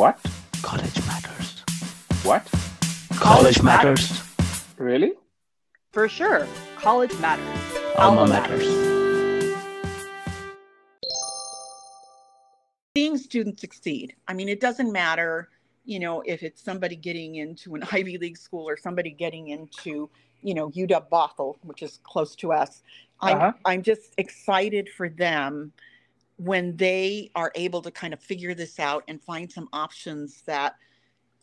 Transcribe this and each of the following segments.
What? College matters. What? College matters. Really? For sure. College matters. Alma matters. Seeing students succeed. I mean, it doesn't matter, you know, if it's somebody getting into an Ivy League school or somebody getting into, you know, UW Bothell, which is close to us. I'm, Uh-huh. I'm just excited for them when they are able to kind of figure this out and find some options that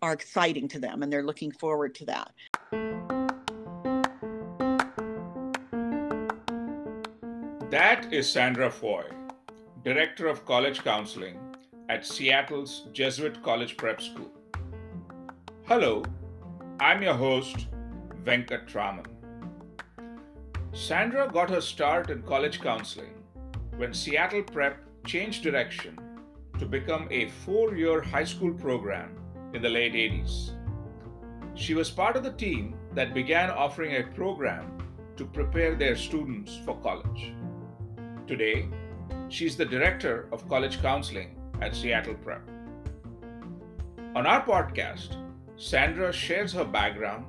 are exciting to them and they're looking forward to that. That is Sandra Foy, Director of College Counseling at Seattle's Jesuit College Prep School. Hello, I'm your host, Venkat Raman. Sandra got her start in college counseling when Seattle Prep changed direction to become a four year high school program in the late 80s. She was part of the team that began offering a program to prepare their students for college. Today, she's the director of college counseling at Seattle Prep. On our podcast, Sandra shares her background,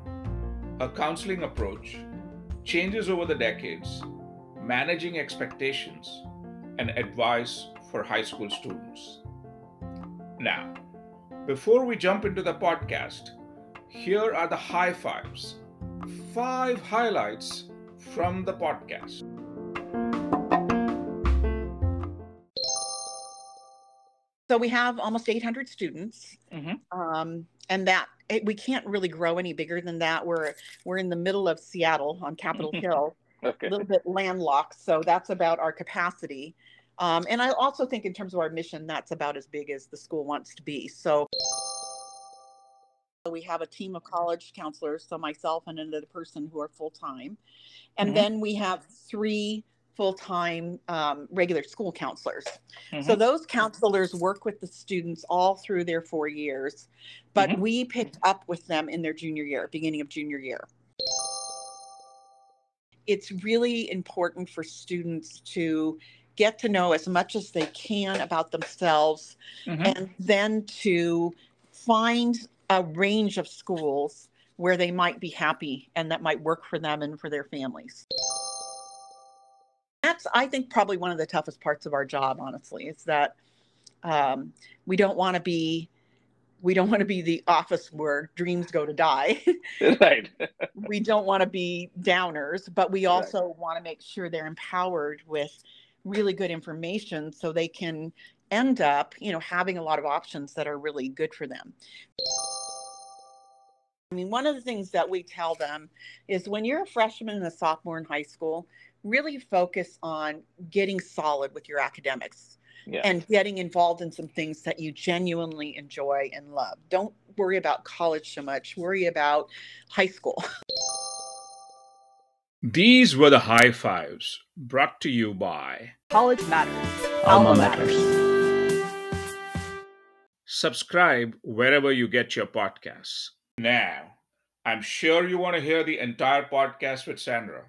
her counseling approach, changes over the decades, managing expectations, and advice for high school students. Now, before we jump into the podcast, here are the high fives. Five highlights from the podcast. So we have almost 800 students, Mhm. um, and that it, we can't really grow any bigger than that. We're we're in the middle of Seattle on Capitol Hill, Okay. a little bit landlocked, so that's about our capacity. Um, and I also think in terms of our mission, that's about as big as the school wants to be. So we have a team of college counselors, so myself and another person who are full time, and Mhm. then we have three full time um, regular school counselors. So Mhm. those counselors work with the students all through their four years, but Mhm. we picked up with them in their junior year, beginning of junior year. It's really important for students to get to know as much as they can about themselves Mhm. and then to find a range of schools where they might be happy and that might work for them and for their families. That's, I think, probably one of the toughest parts of our job, honestly, is that um, we don't want to be. We don't want to be the office where dreams go to die. right. we don't want to be downers, but we Right. also want to make sure they're empowered with really good information so they can end up, you know, having a lot of options that are really good for them. I mean, one of the things that we tell them is when you're a freshman and a sophomore in high school, really focus on getting solid with your academics Yeah. and getting involved in some things that you genuinely enjoy and love. Don't worry about college so much, worry about high school. These were the high fives brought to you by College matters. Alma matters. Subscribe wherever you get your podcasts. Now, I'm sure you want to hear the entire podcast with Sandra.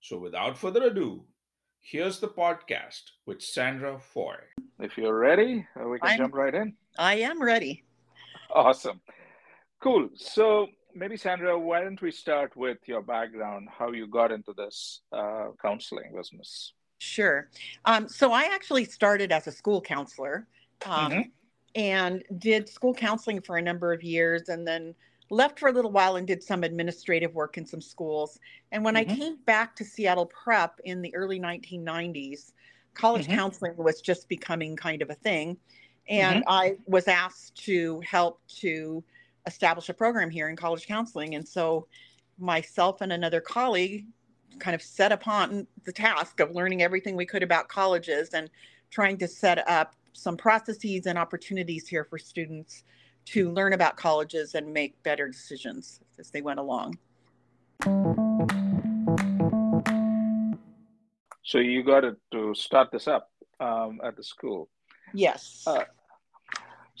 So without further ado, here's the podcast with Sandra Foy. if you're ready, we can I'm- jump right in. I am ready. Awesome. Cool. So maybe Sandra, why don't we start with your background, how you got into this uh, counseling business? Sure. Um, so I actually started as a school counselor um, Mhm. and did school counseling for a number of years and then left for a little while and did some administrative work in some schools. And when Mhm. I came back to Seattle Prep in the early 1990s, college Mhm. counseling was just becoming kind of a thing. And I was asked to help to establish a program here in college counseling. And so myself and another colleague kind of set upon the task of learning everything we could about colleges and trying to set up some processes and opportunities here for students to learn about colleges and make better decisions as they went along. So you got it to start this up um, at the school. Yes. Uh,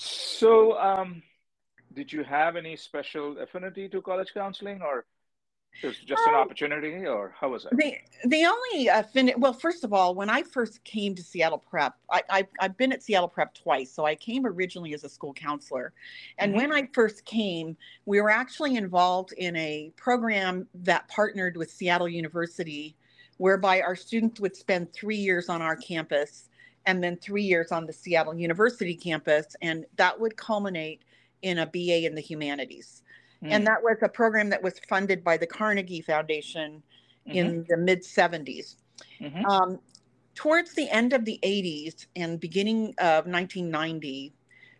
So um, did you have any special affinity to college counseling, or It was just an Um, opportunity, or how was it? The the only fin- well, first of all, when I first came to Seattle Prep, I, I I've been at Seattle Prep twice. So I came originally as a school counselor, and Mhm. when I first came, we were actually involved in a program that partnered with Seattle University, whereby our students would spend three years on our campus and then three years on the Seattle University campus, and that would culminate in a BA in the humanities. Hmm. And that was a program that was funded by the Carnegie Foundation in the mid 70s. Mhm. Um, towards the end of the 80s and beginning of 1990,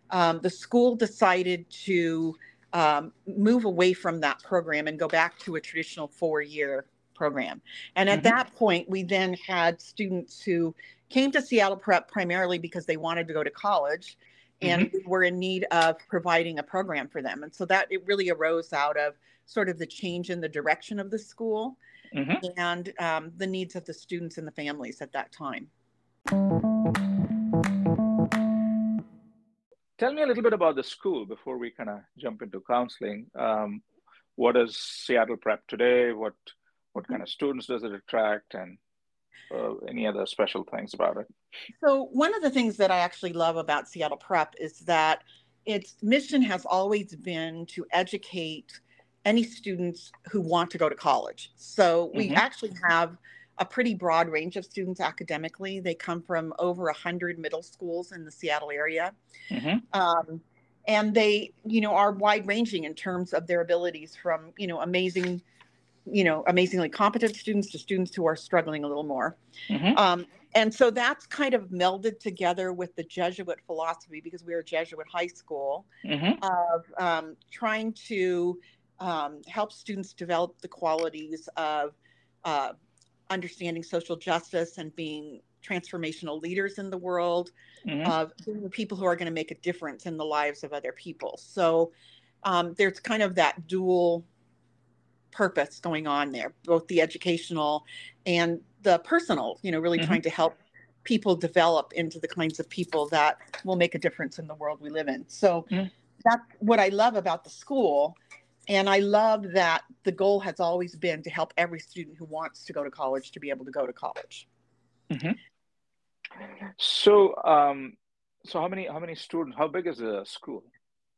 um, the school decided to um, move away from that program and go back to a traditional four year program. And at Mhm. that point, we then had students who came to Seattle Prep primarily because they wanted to go to college and we were in need of providing a program for them. And so that it really arose out of sort of the change in the direction of the school Mhm. and um, the needs of the students and the families at that time. Tell me a little bit about the school before we kind of jump into counseling. Um, what is Seattle Prep today? What what kind of students does it attract, and uh, any other special things about it? So, one of the things that I actually love about Seattle Prep is that its mission has always been to educate any students who want to go to college. So, we Mhm. actually have a pretty broad range of students academically. They come from over 100 middle schools in the Seattle area. Mhm. um, and they you know are wide ranging in terms of their abilities from you know amazing you know amazingly competent students to students who are struggling a little more Mhm. um, and so that's kind of melded together with the jesuit philosophy because we're a jesuit high school Mhm. of um, trying to um, help students develop the qualities of uh, understanding social justice and being transformational leaders in the world Mhm. of being the people who are going to make a difference in the lives of other people. So um, there's kind of that dual purpose going on there, both the educational and the personal, you know, really Mhm. trying to help people develop into the kinds of people that will make a difference in the world we live in. So Mhm. that's what I love about the school. And I love that the goal has always been to help every student who wants to go to college to be able to go to college. So, um, so how many how many students? How big is the school?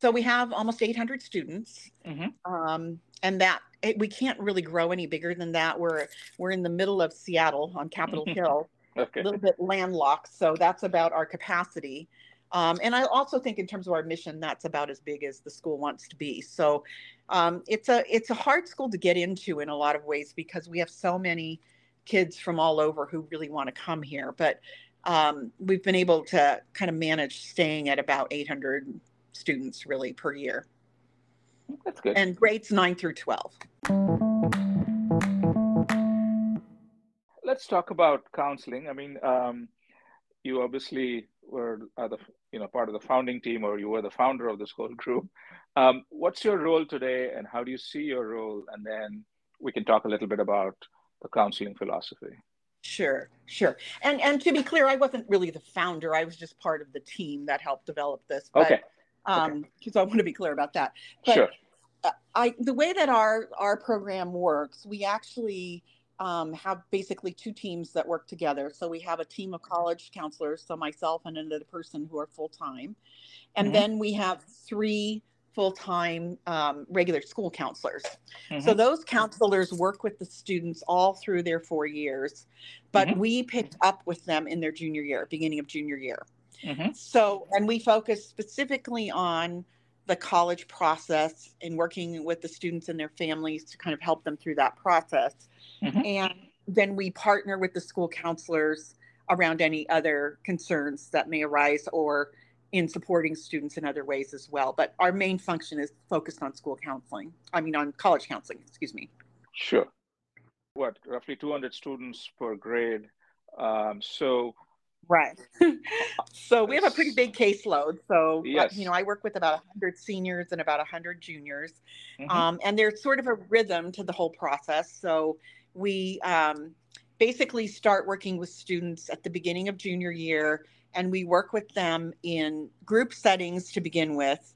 So we have almost 800 students. Mhm. um, and that it, we can't really grow any bigger than that. We're we're in the middle of Seattle on Capitol Hill, Okay. a little bit landlocked, so that's about our capacity. Um, and I also think in terms of our mission, that's about as big as the school wants to be. So um, it's a it's a hard school to get into in a lot of ways because we have so many kids from all over who really want to come here. But um, we've been able to kind of manage staying at about 800 students really per year That's good. and grades 9 through 12. Let's talk about counseling. I mean, um, you obviously were the you know part of the founding team, or you were the founder of this whole group. Um, what's your role today, and how do you see your role? And then we can talk a little bit about the counseling philosophy. Sure, sure. And and to be clear, I wasn't really the founder. I was just part of the team that helped develop this. But, Okay, Um, so I want to be clear about that. But sure. uh, I the way that our our program works, we actually um, have basically two teams that work together. So we have a team of college counselors, so myself and another person who are full time, and Mhm. then we have three full time um, regular school counselors. So Mhm. those counselors work with the students all through their four years, but Mhm. we pick up with them in their junior year, beginning of junior year. Mhm. So, and we focus specifically on the college process and working with the students and their families to kind of help them through that process. Mhm. And then we partner with the school counselors around any other concerns that may arise or in supporting students in other ways as well. But our main function is focused on school counseling. I mean, on college counseling, excuse me. Sure. What roughly 200 students per grade. Um, so Right. so we have a pretty big caseload. So, uh, Yes. you know, I work with about 100 seniors and about 100 juniors. mhm. Um, and there's sort of a rhythm to the whole process. So we um, basically start working with students at the beginning of junior year, and we work with them in group settings to begin with.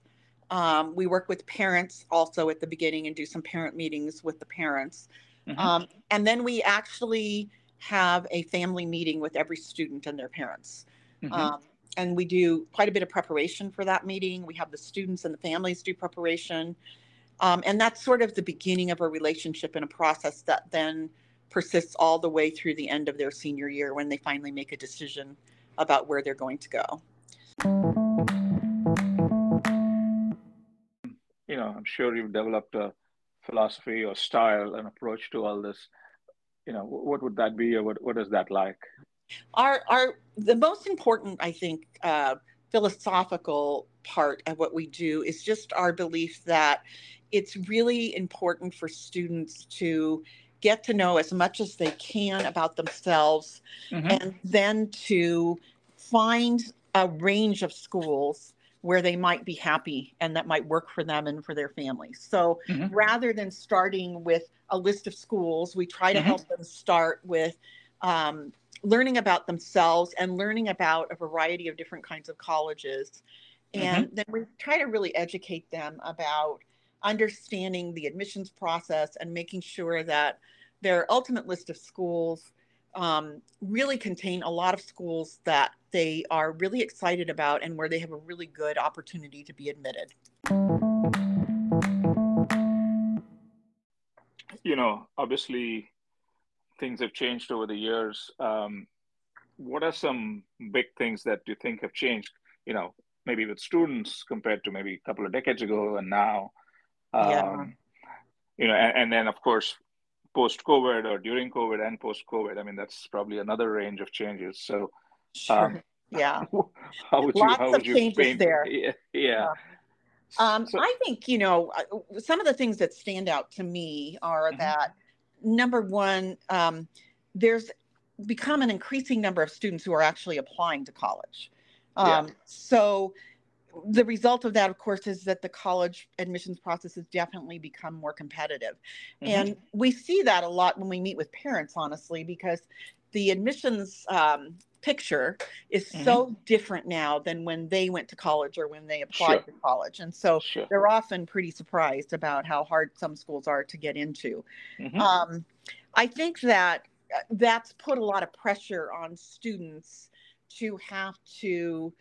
Um, we work with parents also at the beginning and do some parent meetings with the parents. Mhm. Um, and then we actually have a family meeting with every student and their parents. Mhm. Um, and we do quite a bit of preparation for that meeting. We have the students and the families do preparation. Um, and that's sort of the beginning of a relationship and a process that then persists all the way through the end of their senior year when they finally make a decision about where they're going to go. you know, I'm sure you've developed a philosophy or style and approach to all this. You know, what would that be, or what what is that like? our our the most important i think uh, philosophical part of what we do is just our belief that it's really important for students to get to know as much as they can about themselves Mhm. and then to find a range of schools where they might be happy and that might work for them and for their families. So Mhm. rather than starting with a list of schools, we try to Mhm. help them start with um, learning about themselves and learning about a variety of different kinds of colleges. And then we try to really educate them about understanding the admissions process and making sure that their ultimate list of schools um, really contain a lot of schools that they are really excited about and where they have a really good opportunity to be admitted. You know, obviously, things have changed over the years. Um, what are some big things that you think have changed? You know, maybe with students compared to maybe a couple of decades ago and now. Um, Yeah. You know, and, and then of course, post COVID or during COVID and post COVID. I mean, that's probably another range of changes. So, Um, yeah. how would you Lots how of would you changes paint there. Yeah, yeah. Um, So- I think, you know, some of the things that stand out to me are Mhm. that number one, um, there's become an increasing number of students who are actually applying to college. Yeah. Um, So the result of that, of course, is that the college admissions process has definitely become more competitive. Mhm. And we see that a lot when we meet with parents, honestly, because the admissions um, picture is Mm-hmm. so different now than when they went to college or when they applied Sure. to college. And so Sure. they're often pretty surprised about how hard some schools are to get into. Mhm. Um, I think that uh, that's put a lot of pressure on students to have to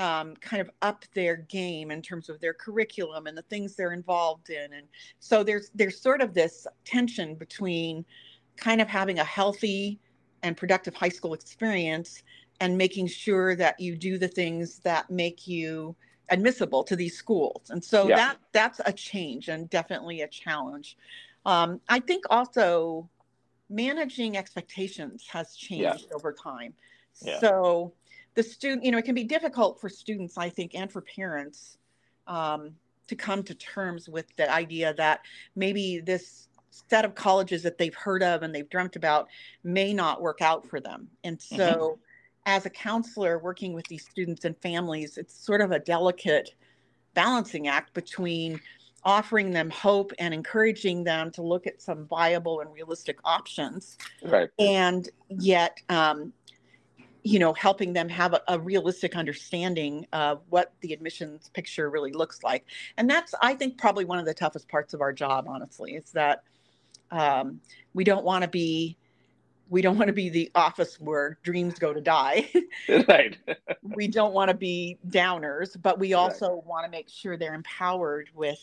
um, kind of up their game in terms of their curriculum and the things they're involved in, and so there's there's sort of this tension between kind of having a healthy and productive high school experience and making sure that you do the things that make you admissible to these schools. And so Yeah. that that's a change and definitely a challenge. Um, i think also managing expectations has changed over time. Yeah. so the student you know it can be difficult for students i think and for parents um, to come to terms with the idea that maybe this set of colleges that they've heard of and they've dreamt about may not work out for them. And so as a counselor working with these students and families it's sort of a delicate balancing act between offering them hope and encouraging them to look at some viable and realistic options. Right. and yet um, you know helping them have a, a realistic understanding of what the admissions picture really looks like and that's i think probably one of the toughest parts of our job honestly is that um, we don't want to be we don't want to be the office where dreams go to die right. we don't want to be downers, but we Right. also want to make sure they're empowered with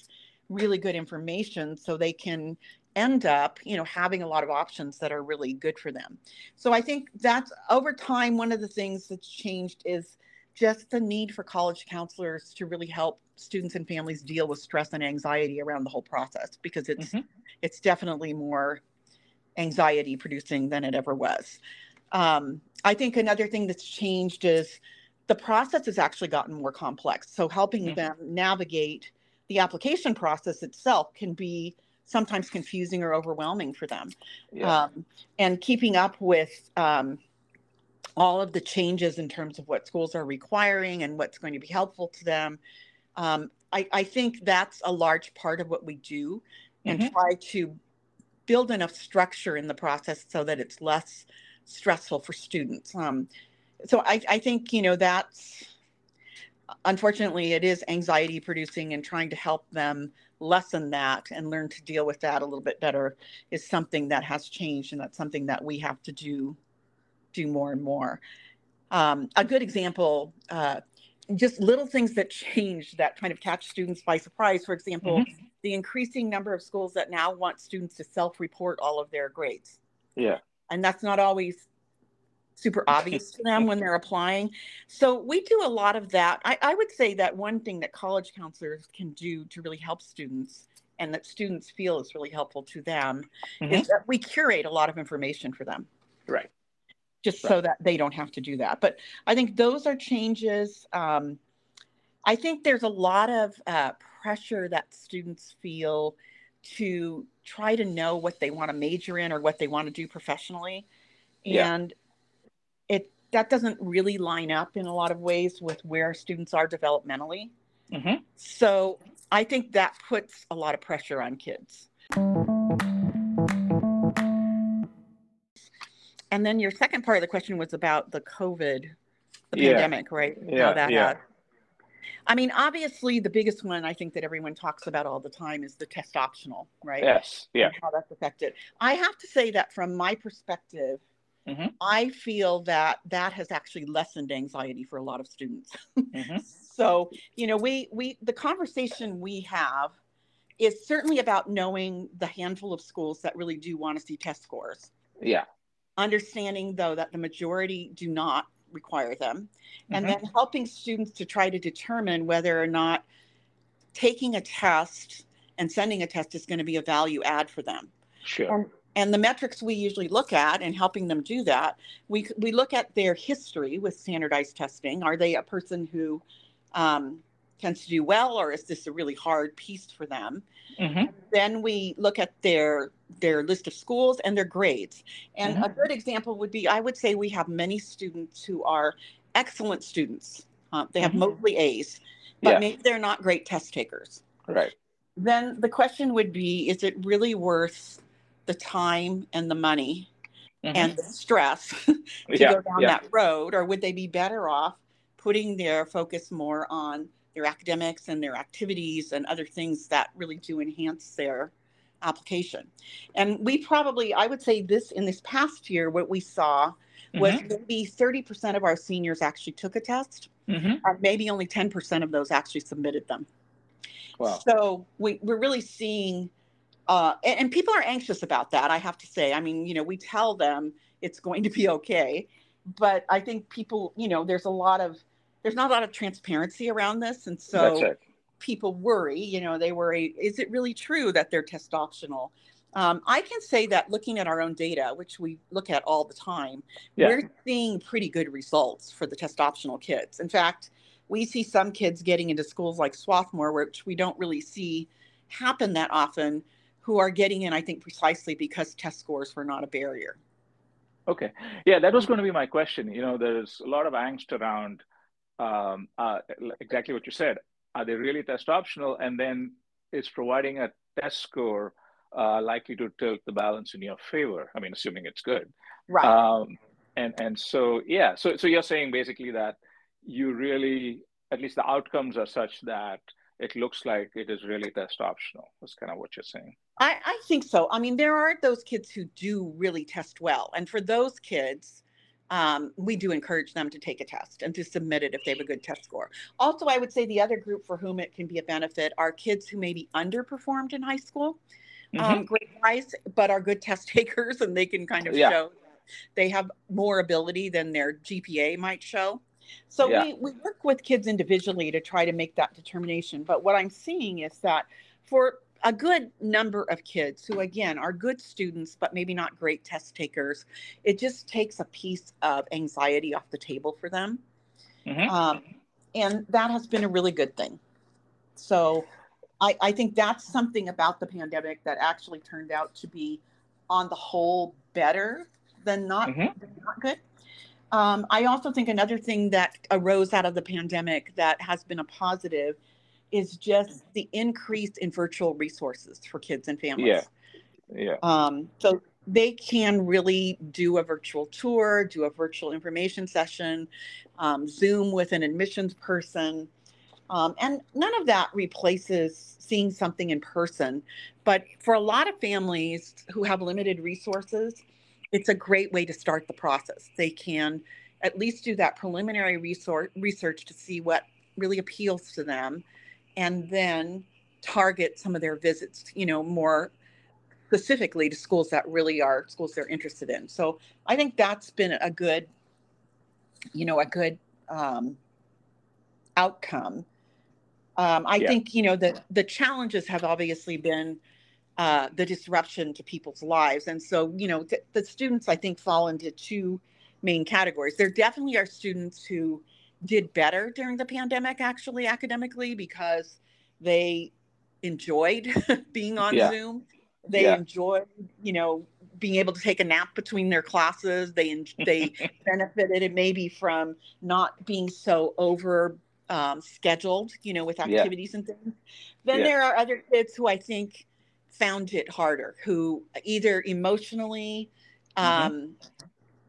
really good information so they can end up, you know, having a lot of options that are really good for them. So I think that's over time one of the things that's changed is just the need for college counselors to really help students and families deal with stress and anxiety around the whole process because it's Mhm. it's definitely more anxiety producing than it ever was. Um, I think another thing that's changed is the process has actually gotten more complex. So helping Mhm. them navigate the application process itself can be sometimes confusing or overwhelming for them. Yeah. Um, and keeping up with um, all of the changes in terms of what schools are requiring and what's going to be helpful to them. Um, I, I think that's a large part of what we do and Mhm. try to build enough structure in the process so that it's less stressful for students. Um, so I, I think, you know, that's unfortunately, it is anxiety producing, and trying to help them lessen that and learn to deal with that a little bit better is something that has changed, and that's something that we have to do do more and more. Um, a good example, uh, just little things that change that kind of catch students by surprise. For example, mm-hmm. the increasing number of schools that now want students to self-report all of their grades. Yeah, and that's not always super obvious to them when they're applying. So we do a lot of that. I, I, would say that one thing that college counselors can do to really help students and that students feel is really helpful to them mm-hmm. is that we curate a lot of information for them. Right. Just right. so that they don't have to do that. But I think those are changes. Um, I think there's a lot of uh, pressure that students feel to try to know what they want to major in or what they want to do professionally. And yeah it that doesn't really line up in a lot of ways with where students are developmentally. Mm-hmm. So I think that puts a lot of pressure on kids. And then your second part of the question was about the COVID, the yeah. pandemic, right? Yeah, How that yeah. Had. I mean, obviously, the biggest one I think that everyone talks about all the time is the test optional, right? Yes, yeah. And how that's affected. I have to say that from my perspective, Mm-hmm. I feel that that has actually lessened anxiety for a lot of students. Mm-hmm. so, you know, we we the conversation we have is certainly about knowing the handful of schools that really do want to see test scores. Yeah. Understanding though that the majority do not require them and mm-hmm. then helping students to try to determine whether or not taking a test and sending a test is going to be a value add for them. Sure. And and the metrics we usually look at in helping them do that, we, we look at their history with standardized testing. Are they a person who um, tends to do well, or is this a really hard piece for them? Mm-hmm. Then we look at their their list of schools and their grades. And mm-hmm. a good example would be I would say we have many students who are excellent students. Uh, they have mm-hmm. mostly A's, but yeah. maybe they're not great test takers. Right. Then the question would be is it really worth the time and the money mm-hmm. and the stress to yeah, go down yeah. that road, or would they be better off putting their focus more on their academics and their activities and other things that really do enhance their application? And we probably, I would say, this in this past year, what we saw was mm-hmm. maybe 30% of our seniors actually took a test, mm-hmm. or maybe only 10% of those actually submitted them. Wow. So we, we're really seeing uh, and, and, people are anxious about that. I have to say. I mean, you know, we tell them it's going to be okay, but I think people, you know, there's a lot of there's not a lot of transparency around this, and so people worry. You know, they worry: is it really true that they're test optional? Um, I can say that looking at our own data, which we look at all the time, yeah. we're seeing pretty good results for the test optional kids. In fact, we see some kids getting into schools like Swarthmore, which we don't really see happen that often, who are getting in, I think, precisely because test scores were not a barrier. Okay. Yeah, that was going to be my question. You know, there's a lot of angst around um, uh, exactly what you said. Are they really test optional? And then is providing a test score uh, likely to tilt the balance in your favor? I mean, assuming it's good. Right. Um, and and so yeah, so so you're saying basically that you really, at least the outcomes are such that it looks like it is really test optional. That's kind of what you're saying. I, I think so. I mean, there are those kids who do really test well. And for those kids, um, we do encourage them to take a test and to submit it if they have a good test score. Also, I would say the other group for whom it can be a benefit are kids who maybe underperformed in high school, um, mm-hmm. um, grade wise, but are good test takers and they can kind of yeah. show they have more ability than their GPA might show. So yeah. we, we work with kids individually to try to make that determination. But what I'm seeing is that for a good number of kids who again are good students but maybe not great test takers it just takes a piece of anxiety off the table for them mm-hmm. um, and that has been a really good thing so I, I think that's something about the pandemic that actually turned out to be on the whole better than not, mm-hmm. than not good um, I also think another thing that arose out of the pandemic that has been a positive is just the increase in virtual resources for kids and families. Yeah. Yeah. Um, so they can really do a virtual tour, do a virtual information session, um, Zoom with an admissions person. Um, and none of that replaces seeing something in person. But for a lot of families who have limited resources, it's a great way to start the process. They can at least do that preliminary resource, research to see what really appeals to them and then target some of their visits, you know, more specifically to schools that really are schools they're interested in. So I think that's been a good, you know, a good um, outcome. Um, I Yeah. think you know the the challenges have obviously been uh, the disruption to people's lives, and so you know th- the students I think fall into two main categories. There definitely are students who did better during the pandemic, actually academically, because they enjoyed being on Yeah. Zoom. They Yeah. enjoyed, you know, being able to take a nap between their classes. They they benefited it maybe from not being so over um, scheduled, you know, with Yeah. activities and things. Then Yeah. there are other kids who I think found it harder, who either emotionally, Mhm. um,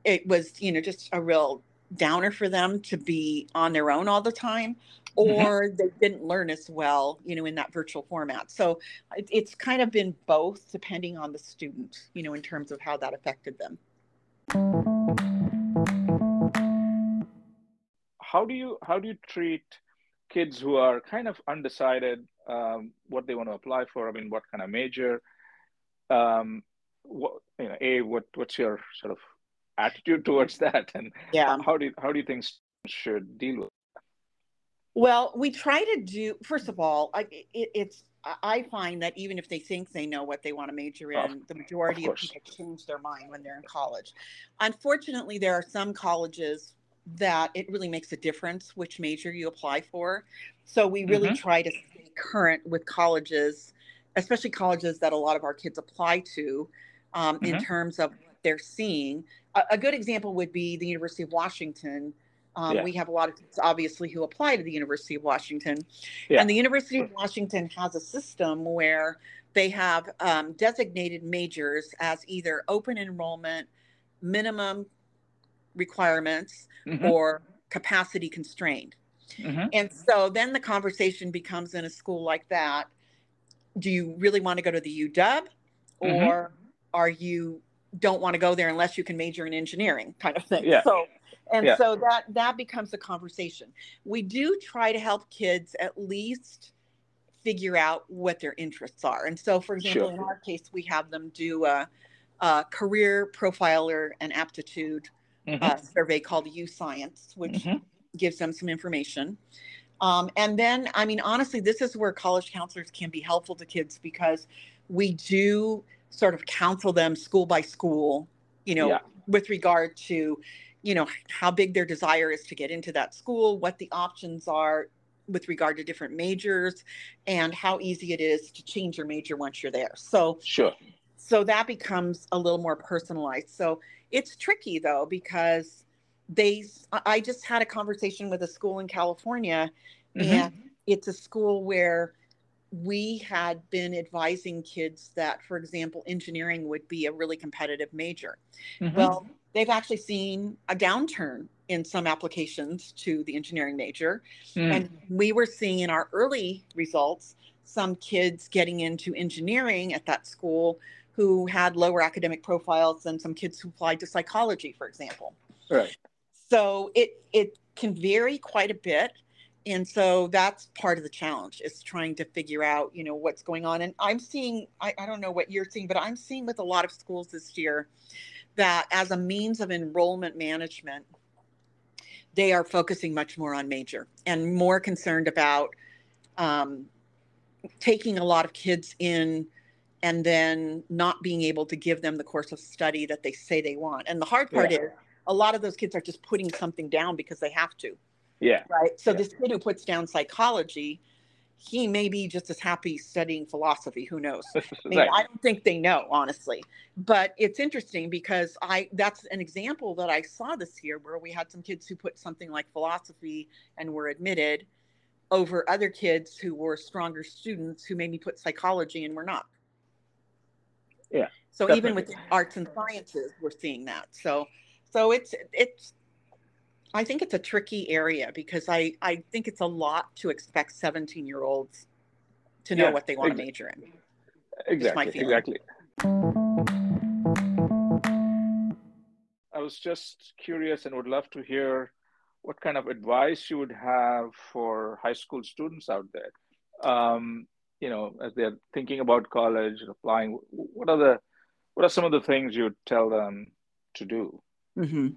it was, you know, just a real downer for them to be on their own all the time, Mhm. or they didn't learn as well, you know, in that virtual format. So it, it's kind of been both, depending on the student, you know, in terms of how that affected them. how do you how do you treat kids who are kind of undecided um, what they want to apply for? I mean, what kind of major? Um, what you know, a what what's your sort of attitude towards that, and Yeah. how do you, how do you think students should deal with? Well, we try to do. First of all, I, it, it's. I- find that even if they think they know what they want to major Of- in, the majority of, course. people change their mind when they're in college. Unfortunately, there are some colleges that it really makes a difference which major you apply for. So we really Mhm. try to stay current with colleges, especially colleges that a lot of our kids apply to, um, in Mhm. terms of what they're seeing. A, a good example would be the University of Washington. Um, Yeah. We have a lot of kids, obviously, who apply to the University of Washington. Yeah. And the University of Washington has a system where they have um, designated majors as either open enrollment, minimum requirements, Mhm, or capacity constrained. mhm. And so then the conversation becomes in a school like that do you really want to go to the UW or Mhm. are you don't want to go there unless you can major in engineering kind of thing. Yeah. So and Yeah. so that that becomes a conversation. We do try to help kids at least figure out what their interests are. And so for example, Sure. in our case we have them do a, a career profiler and aptitude Mhm, uh, survey called YouScience, which mhm. gives them some information. Um, and then, I mean, honestly, this is where college counselors can be helpful to kids because we do sort of counsel them school by school, you know, Yeah. with regard to, you know, how big their desire is to get into that school, what the options are with regard to different majors, and how easy it is to change your major once you're there. So, Sure. So that becomes a little more personalized so it's tricky though because they I- just had a conversation with a school in california Mhm. and it's a school where we had been advising kids that for example engineering would be a really competitive major Mhm. well they've actually seen a downturn in some applications to the engineering major Mm, and we were seeing in our early results some kids getting into engineering at that school who had lower academic profiles than some kids who applied to psychology, for example. right. So it it can vary quite a bit. And so that's part of the challenge is trying to figure out, you know, what's going on. And I'm seeing, I, I don't know what you're seeing, but I'm seeing with a lot of schools this year that as a means of enrollment management, they are focusing much more on major and more concerned about um, taking a lot of kids in and then not being able to give them the course of study that they say they want. And the hard part Yeah. is a lot of those kids are just putting something down because they have to, Yeah. right? So Yeah. this kid who puts down psychology, he may be just as happy studying philosophy. Who knows? I, mean, right. I don't think they know, honestly. But it's interesting because I that's an example that I saw this year where we had some kids who put something like philosophy and were admitted over other kids who were stronger students who maybe put psychology and were not. Yeah, So even definitely. with arts and sciences, we're seeing that. So so it's it's I think it's a tricky area because I, I think it's a lot to expect 17 year olds to know Yeah, what they want ex- to major in. Exactly. Exactly. I was just curious and would love to hear what kind of advice you would have for high school students out there. Um, you know, as they're thinking about college applying, what are the what are some of the things you'd tell them to do? hmm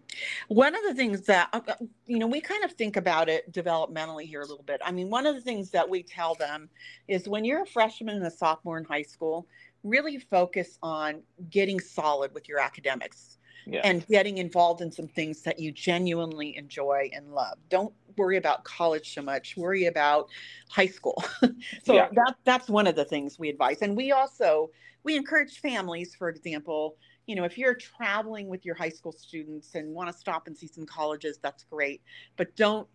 One of the things that, uh, uh, you know, we kind of think about it developmentally here a little bit. I mean, one of the things that we tell them is when you're a freshman and a sophomore in high school, really focus on getting solid with your academics Yeah. and getting involved in some things that you genuinely enjoy and love. Don't worry about college so much. Worry about high school. so Yeah. that that's one of the things we advise. And we also we encourage families, for example, you know, if you're traveling with your high school students and want to stop and see some colleges, that's great. But don't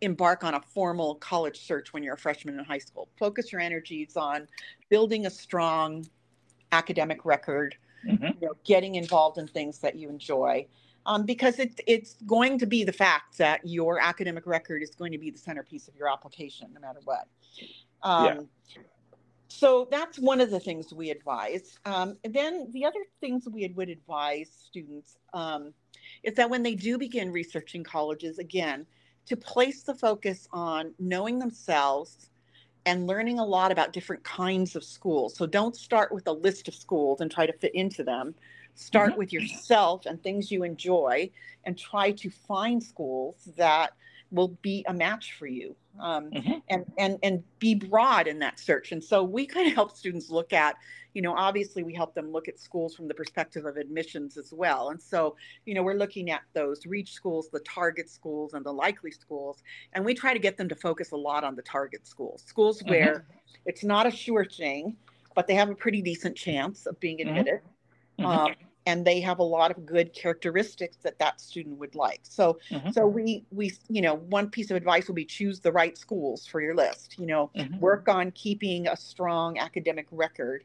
embark on a formal college search when you're a freshman in high school. Focus your energies on building a strong academic record Mhm. you know, getting involved in things that you enjoy. Um, because it, it's going to be the fact that your academic record is going to be the centerpiece of your application, no matter what. Um, Yeah. So that's one of the things we advise. Um, then the other things we would advise students um, is that when they do begin researching colleges, again, to place the focus on knowing themselves and learning a lot about different kinds of schools. So don't start with a list of schools and try to fit into them. Start mm-hmm. with yourself and things you enjoy and try to find schools that will be a match for you. Um, Mhm. and and and be broad in that search. And so we kind of help students look at, you know, obviously we help them look at schools from the perspective of admissions as well. And so, you know, we're looking at those reach schools, the target schools, and the likely schools, and we try to get them to focus a lot on the target schools, schools Mhm. where it's not a sure thing, but they have a pretty decent chance of being Mhm. admitted. Mhm. Um, and they have a lot of good characteristics that that student would like. So Mhm. so we we you know one piece of advice will be choose the right schools for your list. You know, Mhm. work on keeping a strong academic record.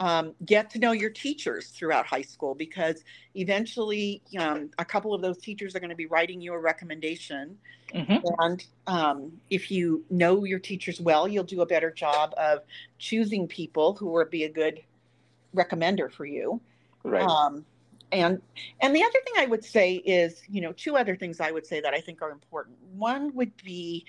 Um, get to know your teachers throughout high school because eventually um, a couple of those teachers are going to be writing you a recommendation. Mhm. And um, if you know your teachers well, you'll do a better job of choosing people who will be a good recommender for you. Right. Um, and and the other thing I would say is, you know, two other things I would say that I think are important. One would be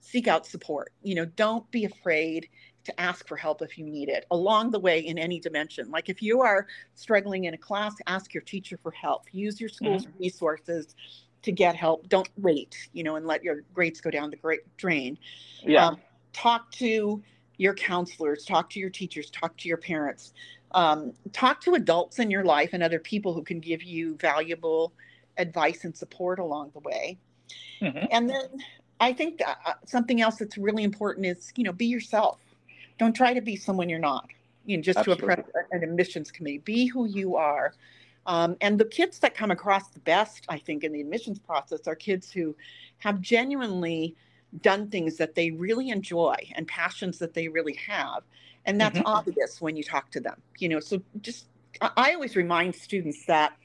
seek out support. You know, don't be afraid to ask for help if you need it along the way in any dimension. Like if you are struggling in a class, ask your teacher for help. Use your school's resources to get help. Don't wait, you know, and let your grades go down the great drain. yeah. Um, talk to your counselors, talk to your teachers, talk to your parents, um, talk to adults in your life and other people who can give you valuable advice and support along the way. Mhm. And then I think uh, something else that's really important is, you know, be yourself. Don't try to be someone you're not. You know, just to impress an admissions committee. Be who you are. Um, and the kids that come across the best, I think, in the admissions process are kids who have genuinely done things that they really enjoy and passions that they really have. And that's Mhm. obvious when you talk to them. You know, so just I always remind students that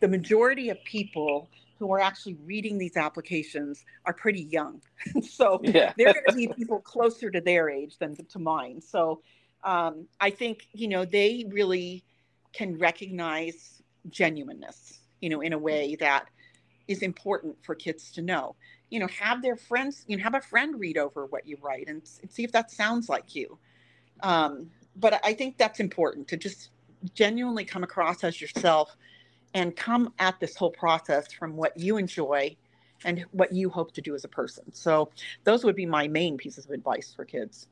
the majority of people who are actually reading these applications are pretty young. so Yeah. they're going to be people closer to their age than to mine. So um, I think, you know, they really can recognize genuineness, you know, in a way that is important for kids to know. You know, have their friends, you know, have a friend read over what you write and see if that sounds like you. Um, but I think that's important to just genuinely come across as yourself and come at this whole process from what you enjoy and what you hope to do as a person. So those would be my main pieces of advice for kids.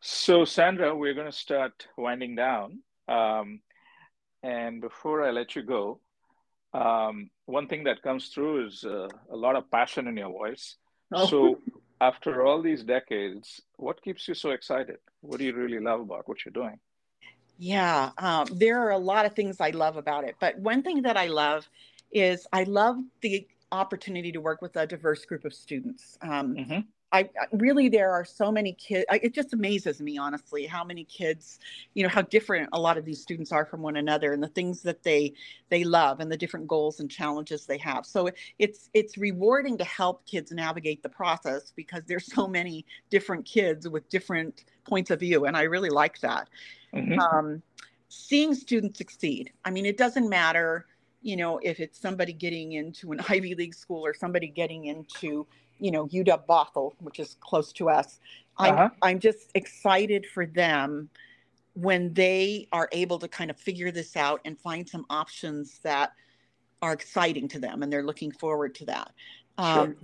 So, Sandra, we're going to start winding down. Um, and before I let you go, um, one thing that comes through is uh, a lot of passion in your voice. Oh. So, after all these decades, what keeps you so excited? What do you really love about what you're doing? Yeah, um, there are a lot of things I love about it, but one thing that I love is I love the opportunity to work with a diverse group of students. Um, Mhm. I, really there are so many kids. It just amazes me honestly how many kids, you know, how different a lot of these students are from one another, and the things that they they love, and the different goals and challenges they have. So it's it's rewarding to help kids navigate the process because there's so many different kids with different points of view, and I really like that Mhm. um, seeing students succeed. I mean, it doesn't matter, you know, if it's somebody getting into an Ivy League school or somebody getting into, you know, UW Bothell, which is close to us. I'm, Uh-huh. I'm just excited for them when they are able to kind of figure this out and find some options that are exciting to them and they're looking forward to that. Sure. Um,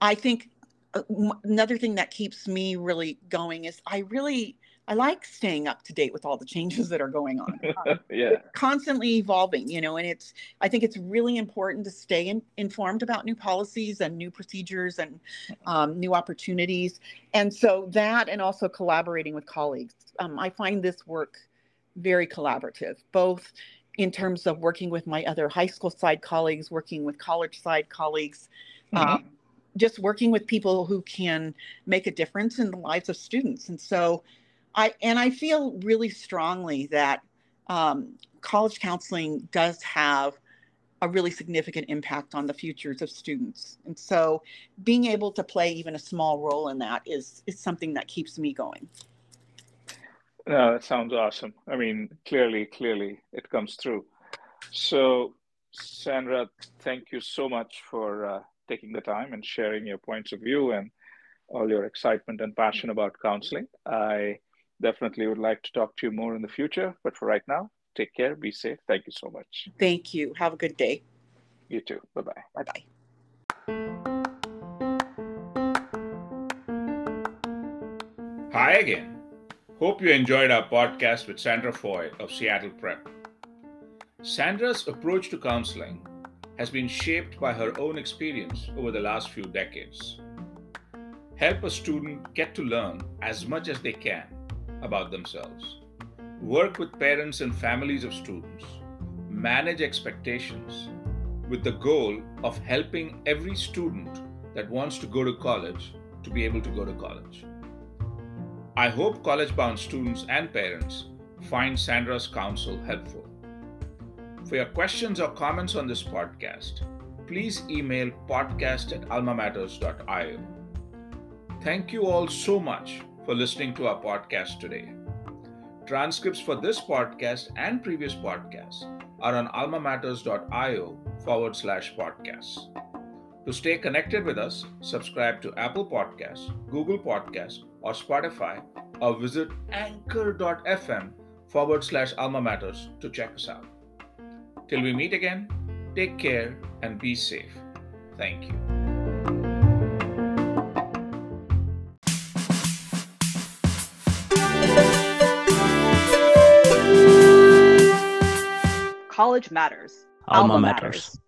I think uh, another thing that keeps me really going is I really I like staying up to date with all the changes that are going on. Um, yeah. constantly evolving, you know, and it's I think it's really important to stay in, informed about new policies and new procedures and um, new opportunities. And so that and also collaborating with colleagues. Um, I find this work very collaborative, both in terms of working with my other high school side colleagues, working with college side colleagues, um, just working with people who can make a difference in the lives of students. And so I and I feel really strongly that um, college counseling does have a really significant impact on the futures of students. And so being able to play even a small role in that is is something that keeps me going. No, that sounds awesome. I mean, clearly, clearly it comes through. So, Sandra, thank you so much for uh, taking the time and sharing your points of view and all your excitement and passion about counseling. I definitely would like to talk to you more in the future, but for right now, take care, be safe. Thank you so much. Thank you. Have a good day. You too. Bye bye. Bye bye. Hi again. Hope you enjoyed our podcast with Sandra Foy of Seattle Prep. Sandra's approach to counseling has been shaped by her own experience over the last few decades. Help a student get to learn as much as they can about themselves. Work with parents and families of students. Manage expectations with the goal of helping every student that wants to go to college to be able to go to college. I hope college bound students and parents find Sandra's counsel helpful. For your questions or comments on this podcast, please email podcast at almamatters.io. Thank you all so much for listening to our podcast today. Transcripts for this podcast and previous podcasts are on almamatters.io forward slash podcasts. To stay connected with us, subscribe to Apple Podcasts, Google Podcasts, or Spotify, or visit anchor.fm forward slash alma matters to check us out. Till we meet again, take care and be safe. Thank you. College matters. Alma matters.